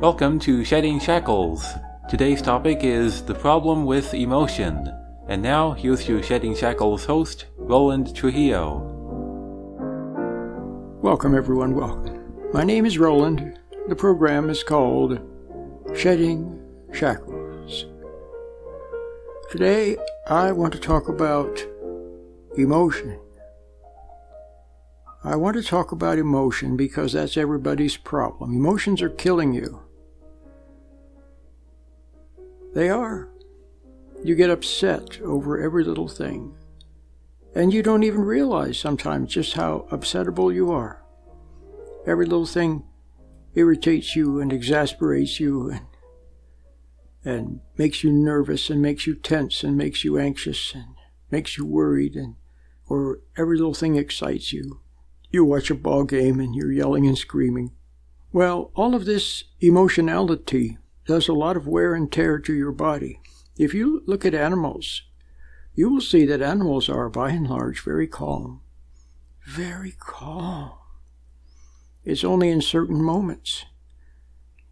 Welcome to Shedding Shackles. Today's topic is the problem with emotion. And now, here's your Shedding Shackles host, Roland Trujillo. Welcome, everyone. Welcome. My name is Roland. The program is called Shedding Shackles. Today, I want to talk about emotion. I want to talk about emotion because that's everybody's problem. Emotions are killing you. They are. You get upset over every little thing. And you don't even realize sometimes just how upsettable you are. Every little thing irritates you and exasperates you and, and makes you nervous and makes you tense and makes you anxious and makes you worried and or every little thing excites you. You watch a ball game and you're yelling and screaming. Well, all of this emotionality does a lot of wear and tear to your body. If you look at animals, you will see that animals are, by and large, very calm. Very calm. It's only in certain moments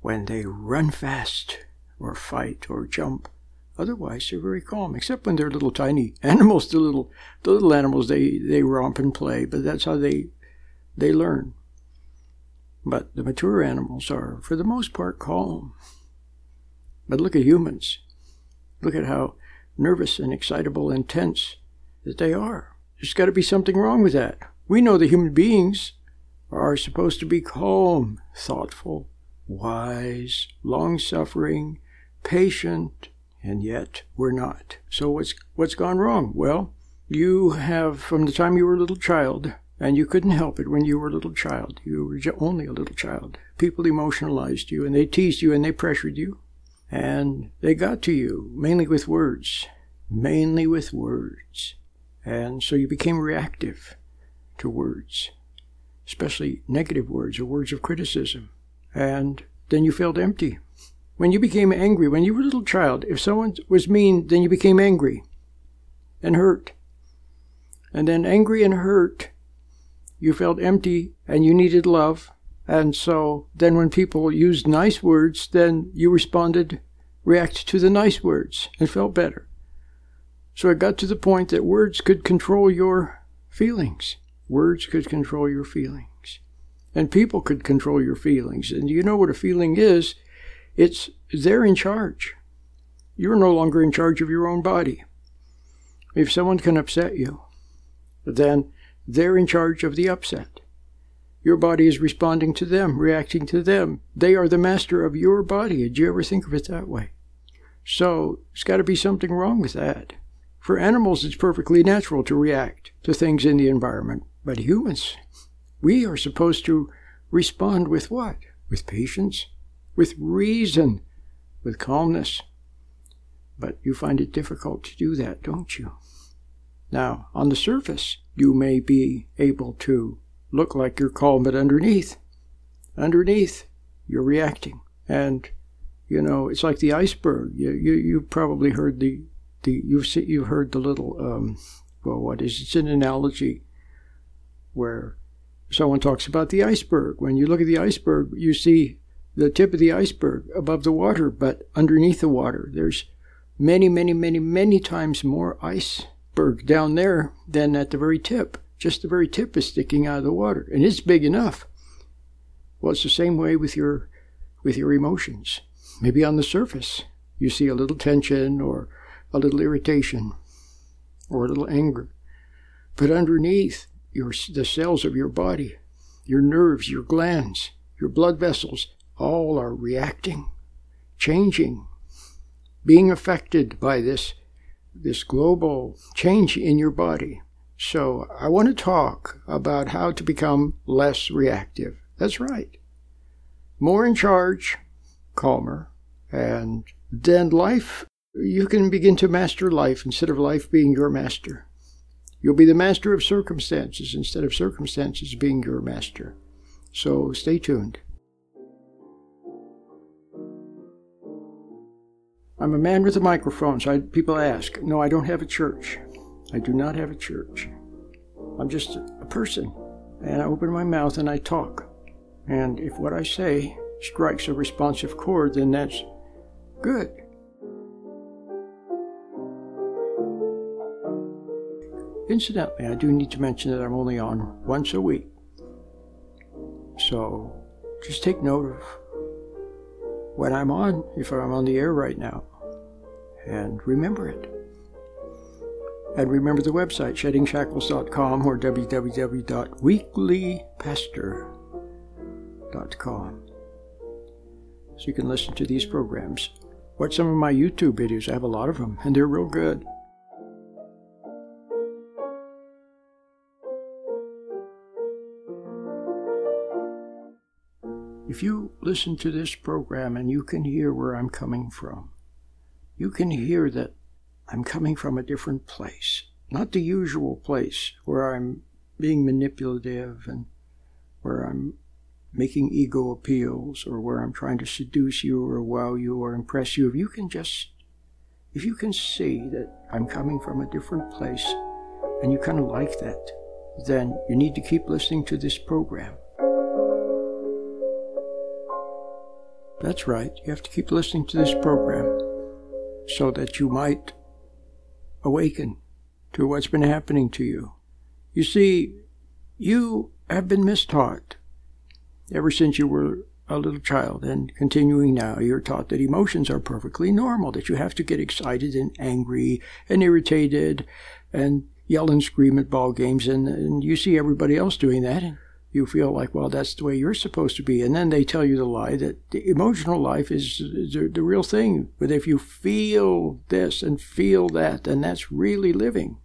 when they run fast or fight or jump. Otherwise, they're very calm, except when they're little tiny animals. The little, the little animals, they, they romp and play, but that's how they, they learn. But the mature animals are, for the most part, calm. But look at humans. Look at how nervous and excitable and tense that they are. There's got to be something wrong with that. We know that human beings are supposed to be calm, thoughtful, wise, long suffering, patient, and yet we're not. So what's what's gone wrong? Well, you have from the time you were a little child, and you couldn't help it when you were a little child. You were only a little child. People emotionalized you and they teased you and they pressured you. And they got to you mainly with words, mainly with words. And so you became reactive to words, especially negative words or words of criticism. And then you felt empty. When you became angry, when you were a little child, if someone was mean, then you became angry and hurt. And then angry and hurt, you felt empty and you needed love and so then when people used nice words, then you responded, reacted to the nice words and felt better. So it got to the point that words could control your feelings. Words could control your feelings. And people could control your feelings. And you know what a feeling is? It's they're in charge. You're no longer in charge of your own body. If someone can upset you, then they're in charge of the upset. Your body is responding to them, reacting to them. They are the master of your body. Did you ever think of it that way? So, there's got to be something wrong with that. For animals, it's perfectly natural to react to things in the environment. But humans, we are supposed to respond with what? With patience, with reason, with calmness. But you find it difficult to do that, don't you? Now, on the surface, you may be able to look like you're calm, but underneath, underneath, you're reacting. And, you know, it's like the iceberg. You, you, you've probably heard the, the you've, see, you've heard the little, um, well, what is It's an analogy where someone talks about the iceberg. When you look at the iceberg, you see the tip of the iceberg above the water, but underneath the water, there's many, many, many, many times more iceberg down there than at the very tip. Just the very tip is sticking out of the water, and it's big enough. Well, it's the same way with your with your emotions. Maybe on the surface you see a little tension or a little irritation or a little anger, but underneath your the cells of your body, your nerves, your glands, your blood vessels, all are reacting, changing, being affected by this this global change in your body. So I want to talk about how to become less reactive. That's right. More in charge, calmer, and then life, you can begin to master life instead of life being your master. You'll be the master of circumstances instead of circumstances being your master. So stay tuned. I'm a man with a microphone, so I, people ask. No, I don't have a church. I do not have a church. I'm just a person. And I open my mouth and I talk. And if what I say strikes a responsive chord, then that's good. Incidentally, I do need to mention that I'm only on once a week. So just take note of when I'm on, if I'm on the air right now, and remember it. And remember the website, sheddingshackles.com or www.weeklypastor.com. So you can listen to these programs. Watch some of my YouTube videos. I have a lot of them, and they're real good. If you listen to this program and you can hear where I'm coming from, you can hear that I'm coming from a different place, not the usual place where I'm being manipulative and where I'm making ego appeals or where I'm trying to seduce you or wow you or impress you. If you can just, if you can see that I'm coming from a different place and you kind of like that, then you need to keep listening to this program. That's right, you have to keep listening to this program so that you might awaken to what's been happening to you. You see, you have been mistaught ever since you were a little child and continuing now. You're taught that emotions are perfectly normal, that you have to get excited and angry and irritated and yell and scream at ball games, and, and you see everybody else doing that. And you feel like, well, that's the way you're supposed to be. And then they tell you the lie that the emotional life is, the, the real thing. But if you feel this and feel that, then that's really living.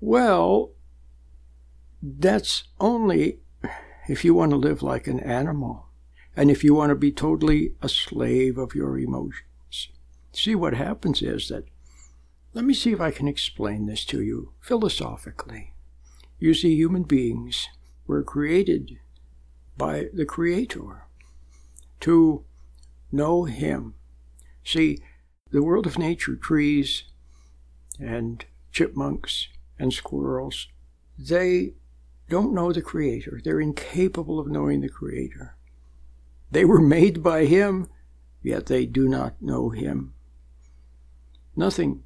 Well, that's only if you want to live like an animal and if you want to be totally a slave of your emotions. See, what happens is that, let me see if I can explain this to you philosophically. You see, human beings were created by the Creator to know Him. See, the world of nature, trees and chipmunks and squirrels, they don't know the Creator. They're incapable of knowing the Creator. They were made by Him, yet they do not know Him. Nothing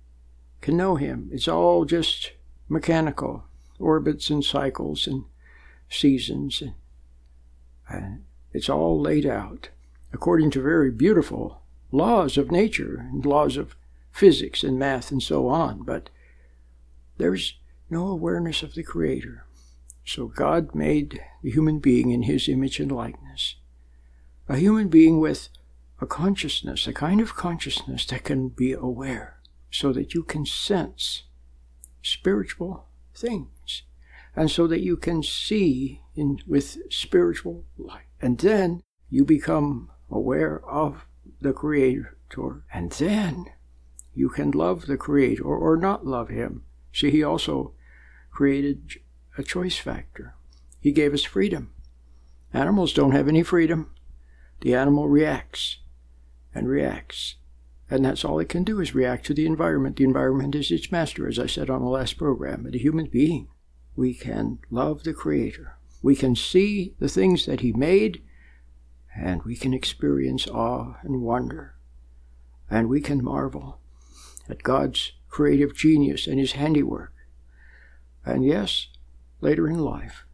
can know Him. It's all just mechanical orbits and cycles and seasons. And it's all laid out according to very beautiful laws of nature and laws of physics and math and so on. But there's no awareness of the Creator. So God made the human being in His image and likeness. A human being with a consciousness, a kind of consciousness that can be aware, so that you can sense spiritual things and so that you can see in, with spiritual light. And then you become aware of the Creator, and then you can love the Creator or not love Him. See, He also created a choice factor. He gave us freedom. Animals don't have any freedom. The animal reacts and reacts. And that's all it can do is react to the environment. The environment is its master, as I said on the last program. But a human being we can love the Creator. We can see the things that He made, and we can experience awe and wonder. And we can marvel at God's creative genius and His handiwork. And yes, later in life,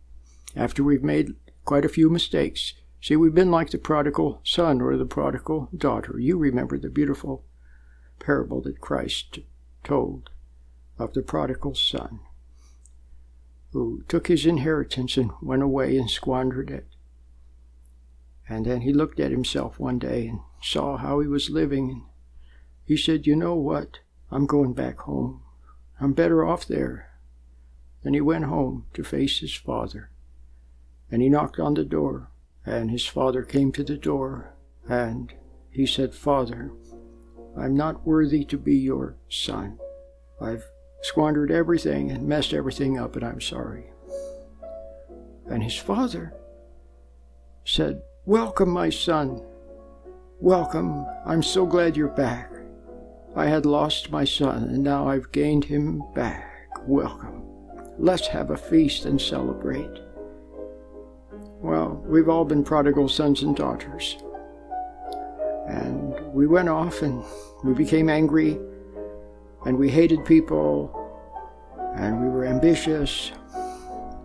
after we've made quite a few mistakes, see, we've been like the prodigal son or the prodigal daughter. You remember the beautiful parable that Christ told of the prodigal son who took his inheritance and went away and squandered it. And then he looked at himself one day and saw how he was living. And he said, You know what? I'm going back home. I'm better off there. And he went home to face his father. And he knocked on the door. And his father came to the door. And he said, Father, I'm not worthy to be your son. I've squandered everything and messed everything up, and I'm sorry. And his father said, Welcome, my son. Welcome. I'm so glad you're back. I had lost my son, and now I've gained him back. Welcome. Let's have a feast and celebrate. Well, we've all been prodigal sons and daughters. And we went off and we became angry and we hated people and we were ambitious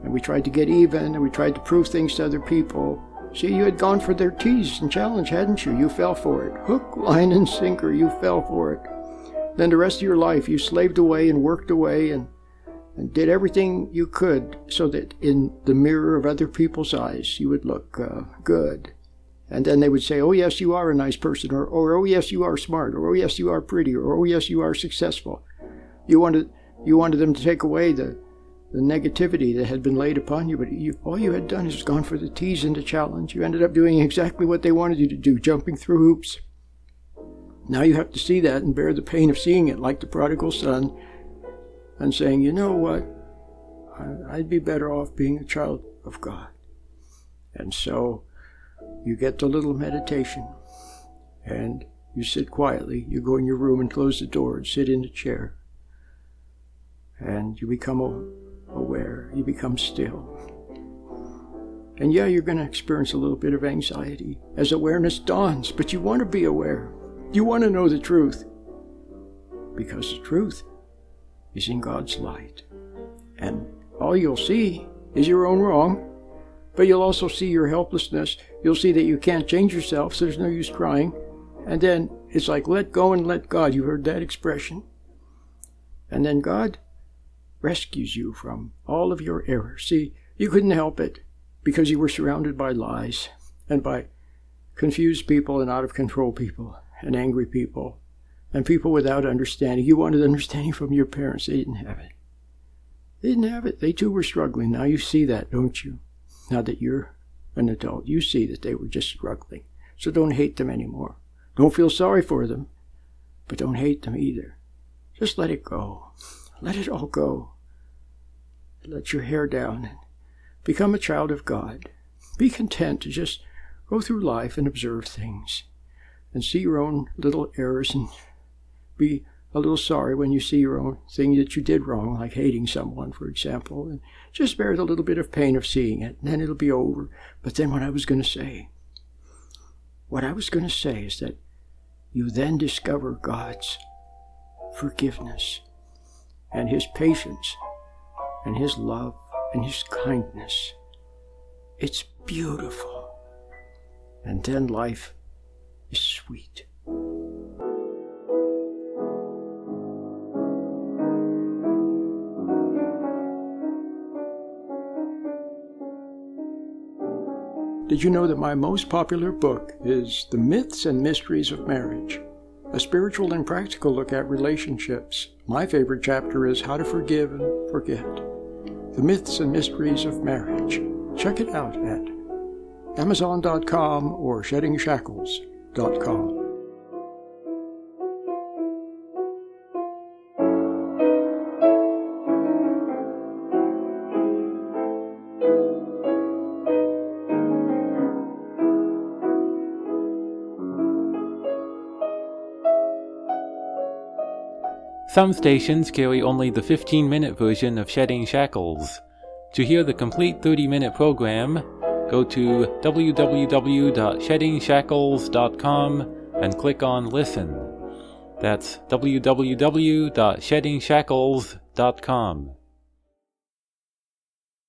and we tried to get even and we tried to prove things to other people. See, you had gone for their tease and challenge, hadn't you? You fell for it. Hook, line, and sinker, you fell for it. Then the rest of your life, you slaved away and worked away and, and did everything you could so that in the mirror of other people's eyes, you would look uh, good. And then they would say, oh, yes, you are a nice person, or, or oh, yes, you are smart, or oh, yes, you are pretty, or oh, yes, you are successful. You wanted, you wanted them to take away the, the negativity that had been laid upon you, but you, all you had done is gone for the tease and the challenge. You ended up doing exactly what they wanted you to do, jumping through hoops. Now you have to see that and bear the pain of seeing it, like the prodigal son, and saying, you know what? I'd be better off being a child of God. And so you get the little meditation and you sit quietly. You go in your room and close the door and sit in the chair. And you become aware, you become still. And yeah, you're going to experience a little bit of anxiety as awareness dawns, but you want to be aware. You want to know the truth. Because the truth is in God's light. And all you'll see is your own wrong, but you'll also see your helplessness. You'll see that you can't change yourself, so there's no use crying. And then it's like, let go and let God. You heard that expression. And then God rescues you from all of your errors. See, you couldn't help it because you were surrounded by lies and by confused people and out of control people and angry people and people without understanding. You wanted understanding from your parents, they didn't have it. They didn't have it. They too were struggling. Now you see that, don't you? Now that you're an adult, you see that they were just struggling. So don't hate them anymore. Don't feel sorry for them, but don't hate them either. Just let it go. Let it all go. Let your hair down and become a child of God. Be content to just go through life and observe things and see your own little errors and be a little sorry when you see your own thing that you did wrong, like hating someone, for example, and just bear the little bit of pain of seeing it, and then it'll be over. But then what I was going to say, what I was going to say is that you then discover God's forgiveness and His patience and His love and His kindness. It's beautiful. And then life is sweet. Did you know that my most popular book is The Myths and Mysteries of Marriage? A spiritual and practical look at relationships. My favorite chapter is How to Forgive and Forget. The Myths and Mysteries of Marriage. Check it out at Amazon.com or SheddingShackles.com. Some stations carry only the 15 minute version of Shedding Shackles. To hear the complete 30 minute program, go to www.sheddingshackles.com and click on Listen. That's www.sheddingshackles.com.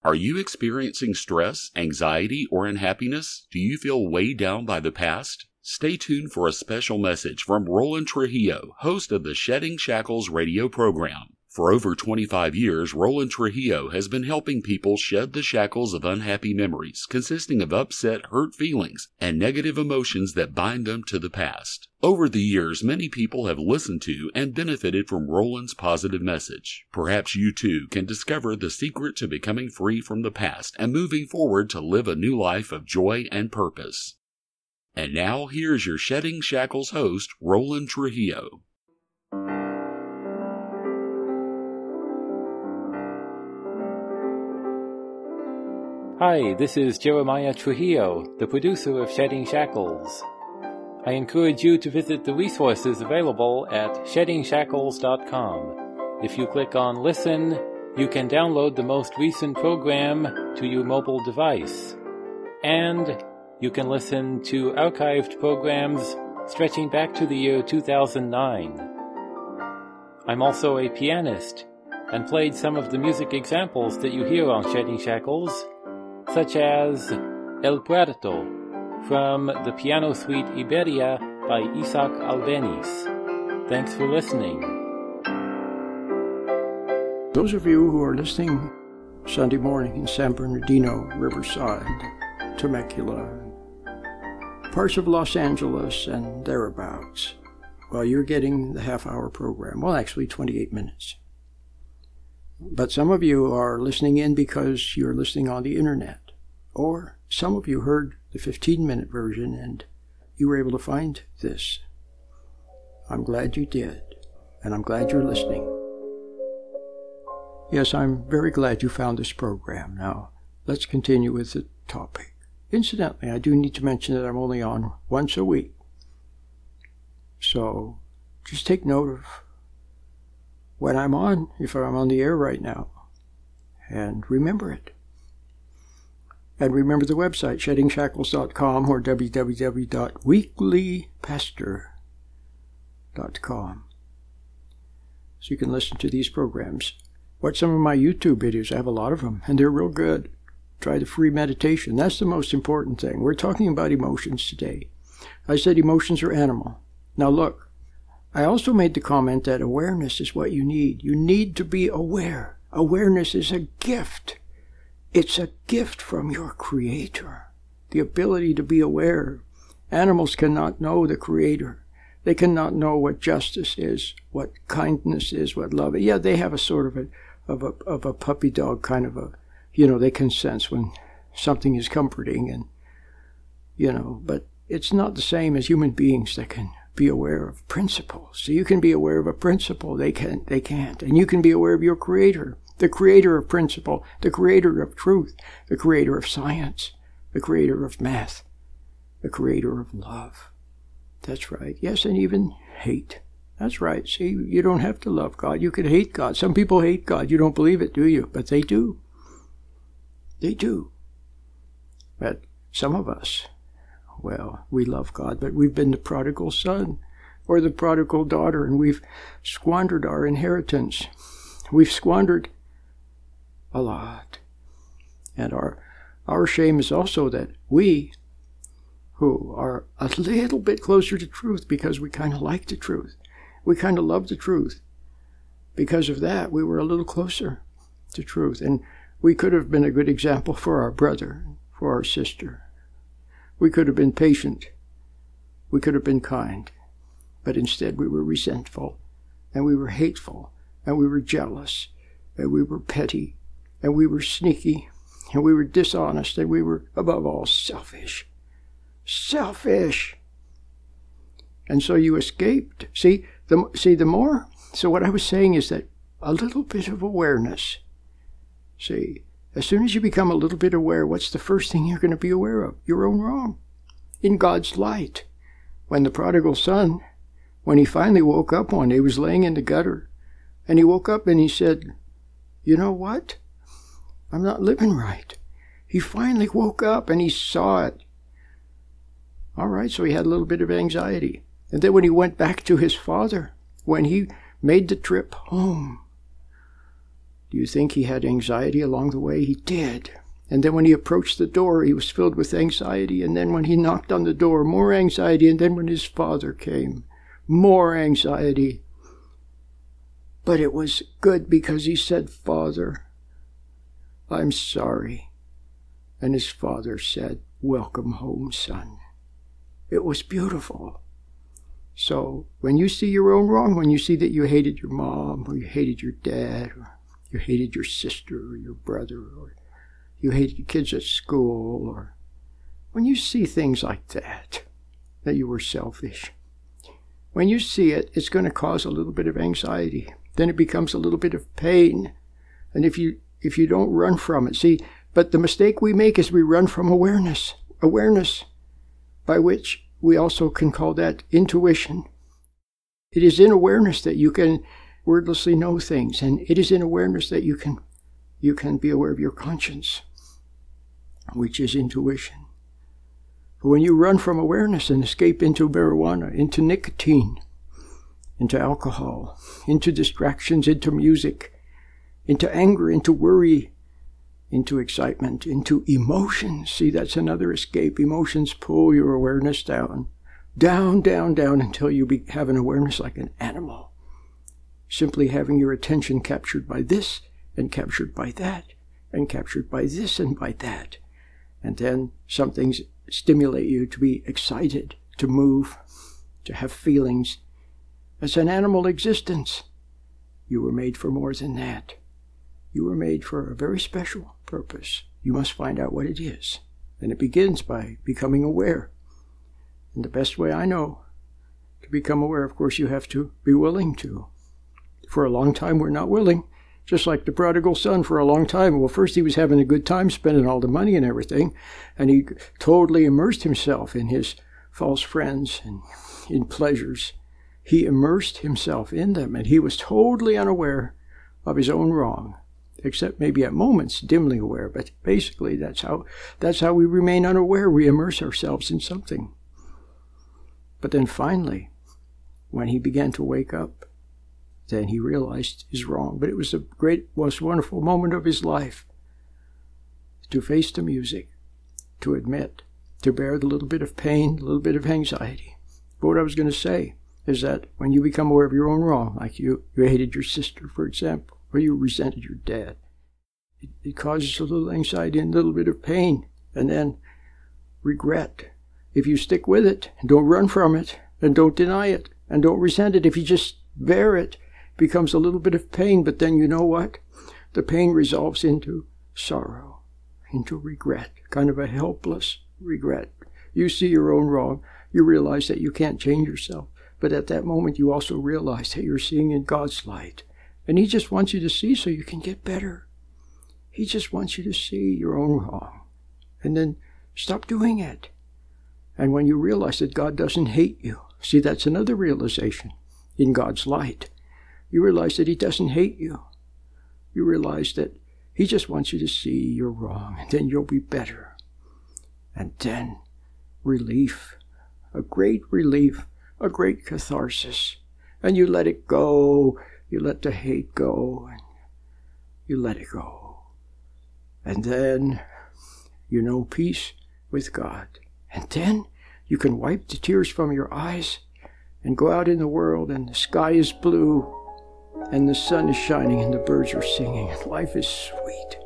Are you experiencing stress, anxiety, or unhappiness? Do you feel weighed down by the past? Stay tuned for a special message from Roland Trujillo, host of the Shedding Shackles radio program. For over 25 years, Roland Trujillo has been helping people shed the shackles of unhappy memories, consisting of upset, hurt feelings, and negative emotions that bind them to the past. Over the years, many people have listened to and benefited from Roland's positive message. Perhaps you too can discover the secret to becoming free from the past and moving forward to live a new life of joy and purpose. And now here's your Shedding Shackles host, Roland Trujillo. Hi, this is Jeremiah Trujillo, the producer of Shedding Shackles. I encourage you to visit the resources available at sheddingshackles.com. If you click on Listen, you can download the most recent program to your mobile device. And you can listen to archived programs stretching back to the year 2009. I'm also a pianist and played some of the music examples that you hear on Shedding Shackles, such as El Puerto from the piano suite Iberia by Isaac Albeniz. Thanks for listening. Those of you who are listening Sunday morning in San Bernardino, Riverside, Temecula, parts of Los Angeles and thereabouts, well, you're getting the half hour program. Well, actually, 28 minutes. But some of you are listening in because you're listening on the internet. Or some of you heard the 15 minute version and you were able to find this. I'm glad you did, and I'm glad you're listening. Yes, I'm very glad you found this program. Now, let's continue with the topic. Incidentally, I do need to mention that I'm only on once a week. So just take note of when I'm on, if I'm on the air right now, and remember it. And remember the website, sheddingshackles.com or www.weeklypastor.com. So you can listen to these programs. Watch some of my YouTube videos. I have a lot of them, and they're real good. Try the free meditation. That's the most important thing. We're talking about emotions today. I said emotions are animal. Now look, I also made the comment that awareness is what you need. You need to be aware. Awareness is a gift. It's a gift from your Creator. The ability to be aware. Animals cannot know the Creator. They cannot know what justice is, what kindness is, what love is. Yeah, they have a sort of a, of a, of a puppy dog kind of a, you know, they can sense when something is comforting and, you know, but it's not the same as human beings that can be aware of principles. So you can be aware of a principle, they can they can't. And you can be aware of your creator the creator of principle, the creator of truth, the creator of science, the creator of math, the creator of love. That's right. Yes, and even hate. That's right. See, you don't have to love God. You could hate God. Some people hate God. You don't believe it, do you? But they do. They do. But some of us, well, we love God, but we've been the prodigal son or the prodigal daughter, and we've squandered our inheritance. We've squandered a lot. And our, our shame is also that we, who are a little bit closer to truth because we kind of like the truth, we kind of love the truth. Because of that, we were a little closer to truth. And we could have been a good example for our brother, for our sister. We could have been patient. We could have been kind. But instead, we were resentful, and we were hateful, and we were jealous, and we were petty, and we were sneaky, and we were dishonest, and we were, above all, selfish. Selfish! And so you escaped. See, the, see, the more, so what I was saying is that a little bit of awareness, see, as soon as you become a little bit aware, what's the first thing you're going to be aware of? Your own wrong. In God's light. When the prodigal son, when he finally woke up one day, he was laying in the gutter, and he woke up and he said, You know what? I'm not living right. He finally woke up and he saw it. All right, so he had a little bit of anxiety. And then when he went back to his father, when he made the trip home, do you think he had anxiety along the way? He did. And then when he approached the door, he was filled with anxiety. And then when he knocked on the door, more anxiety. And then when his father came, more anxiety. But it was good because he said, Father, I'm sorry. And his father said, Welcome home, son. It was beautiful. So when you see your own wrong, when you see that you hated your mom, or you hated your dad, or you hated your sister, or your brother, or you hated kids at school, or when you see things like that, that you were selfish, when you see it, it's going to cause a little bit of anxiety. Then it becomes a little bit of pain. And if you if you don't run from it. See, but the mistake we make is we run from awareness. Awareness, by which we also can call that intuition. It is in awareness that you can wordlessly know things, and it is in awareness that you can you can be aware of your conscience, which is intuition. But when you run from awareness and escape into marijuana, into nicotine, into alcohol, into distractions, into music, into anger, into worry, into excitement, into emotions. See, that's another escape. Emotions pull your awareness down, down, down, down until you be, have an awareness like an animal. Simply having your attention captured by this and captured by that and captured by this and by that. And then some things stimulate you to be excited, to move, to have feelings. As an animal existence, you were made for more than that. You were made for a very special purpose. You must find out what it is. And it begins by becoming aware. And the best way I know to become aware, of course, you have to be willing to. For a long time, we're not willing. Just like the prodigal son for a long time. Well, first he was having a good time spending all the money and everything, and he totally immersed himself in his false friends and in pleasures. He immersed himself in them, and he was totally unaware of his own wrong except maybe at moments dimly aware. But basically, that's how that's how we remain unaware. We immerse ourselves in something. But then finally, when he began to wake up, then he realized his wrong. But it was the great, most wonderful moment of his life to face the music, to admit, to bear the little bit of pain, the little bit of anxiety. But what I was going to say is that when you become aware of your own wrong, like you, you hated your sister, for example, or you resented your dad. It, it causes a little anxiety and a little bit of pain, and then regret. If you stick with it and don't run from it and don't deny it and don't resent it, if you just bear it, it becomes a little bit of pain, but then you know what? The pain resolves into sorrow, into regret, kind of a helpless regret. You see your own wrong. You realize that you can't change yourself. But at that moment, you also realize that you're seeing in God's light and He just wants you to see so you can get better. He just wants you to see your own wrong and then stop doing it. And when you realize that God doesn't hate you, see, that's another realization in God's light. You realize that He doesn't hate you. You realize that He just wants you to see you're wrong, and then you'll be better. And then relief, a great relief, a great catharsis. And you let it go, you let the hate go and you let it go. And then you know peace with God. And then you can wipe the tears from your eyes and go out in the world and the sky is blue and the sun is shining and the birds are singing and life is sweet.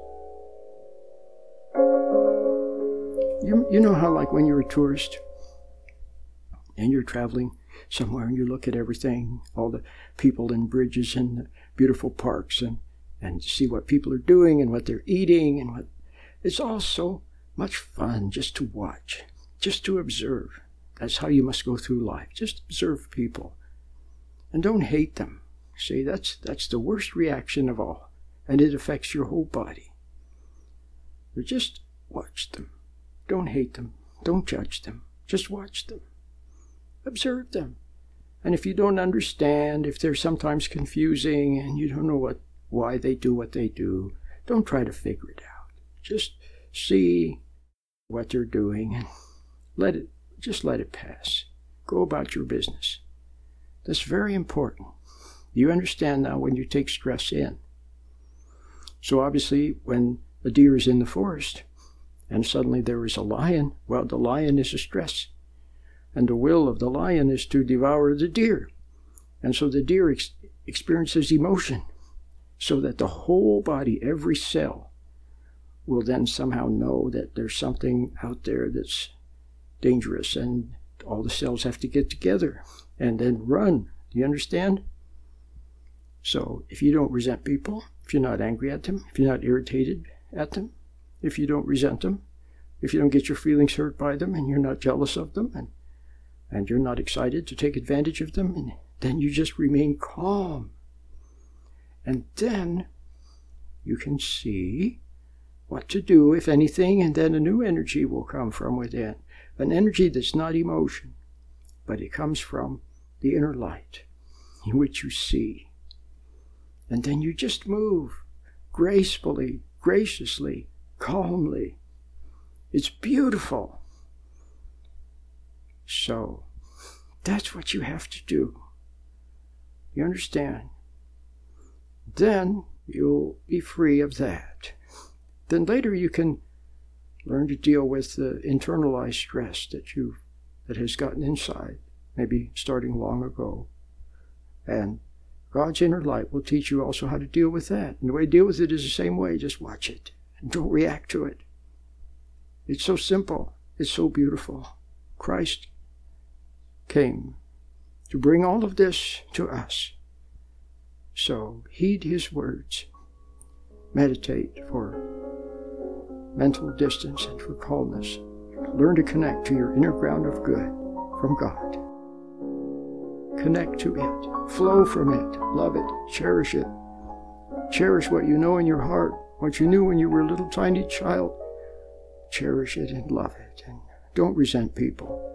You, you know how, like, when you're a tourist and you're traveling somewhere and you look at everything, all the people and bridges and the beautiful parks and, and see what people are doing and what they're eating and what it's all so much fun just to watch, just to observe. That's how you must go through life. Just observe people. And don't hate them. See, that's that's the worst reaction of all. And it affects your whole body. But just watch them. Don't hate them. Don't judge them. Just watch them. Observe them. And if you don't understand, if they're sometimes confusing and you don't know what why they do what they do, don't try to figure it out. Just see what they're doing and let it just let it pass. Go about your business. That's very important. You understand now when you take stress in. So obviously when a deer is in the forest and suddenly there is a lion, well the lion is a stress and the will of the lion is to devour the deer. And so the deer ex- experiences emotion, so that the whole body, every cell, will then somehow know that there's something out there that's dangerous, and all the cells have to get together and then run. Do you understand? So if you don't resent people, if you're not angry at them, if you're not irritated at them, if you don't resent them, if you don't get your feelings hurt by them and you're not jealous of them and and you're not excited to take advantage of them, and then you just remain calm. And then you can see what to do, if anything, and then a new energy will come from within. An energy that's not emotion, but it comes from the inner light in which you see. And then you just move gracefully, graciously, calmly. It's beautiful. So, that's what you have to do. You understand? Then you'll be free of that. Then later you can learn to deal with the internalized stress that you that has gotten inside, maybe starting long ago. And God's inner light will teach you also how to deal with that. And the way to deal with it is the same way. Just watch it and don't react to it. It's so simple. It's so beautiful. Christ came to bring all of this to us. So heed his words. Meditate for mental distance and for calmness. Learn to connect to your inner ground of good from God. Connect to it. Flow from it. Love it. Cherish it. Cherish what you know in your heart, what you knew when you were a little tiny child. Cherish it and love it. And don't resent people.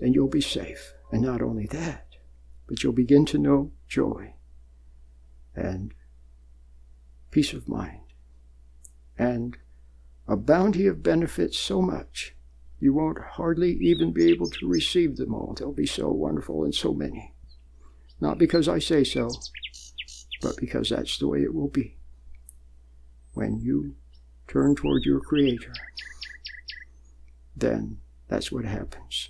And you'll be safe. And not only that, but you'll begin to know joy and peace of mind and a bounty of benefits so much you won't hardly even be able to receive them all. They'll be so wonderful and so many. Not because I say so, but because that's the way it will be. When you turn toward your Creator, then that's what happens.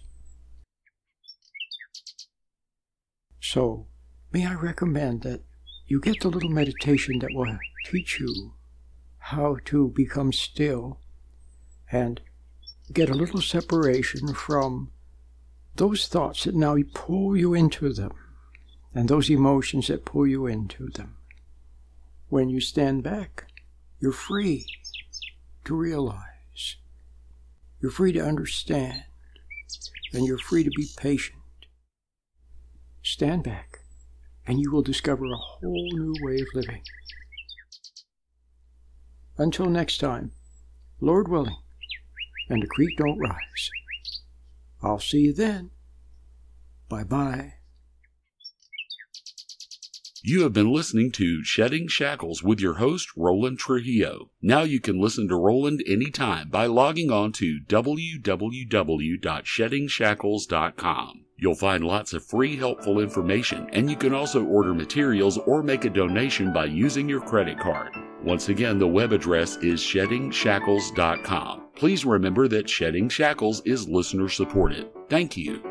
So, may I recommend that you get the little meditation that will teach you how to become still and get a little separation from those thoughts that now pull you into them and those emotions that pull you into them. When you stand back, you're free to realize, you're free to understand, and you're free to be patient. Stand back, and you will discover a whole new way of living. Until next time, Lord willing, and the creek don't rise. I'll see you then. Bye bye. You have been listening to Shedding Shackles with your host, Roland Trujillo. Now you can listen to Roland anytime by logging on to www.sheddingshackles.com. You'll find lots of free, helpful information, and you can also order materials or make a donation by using your credit card. Once again, the web address is sheddingshackles.com. Please remember that Shedding Shackles is listener supported. Thank you.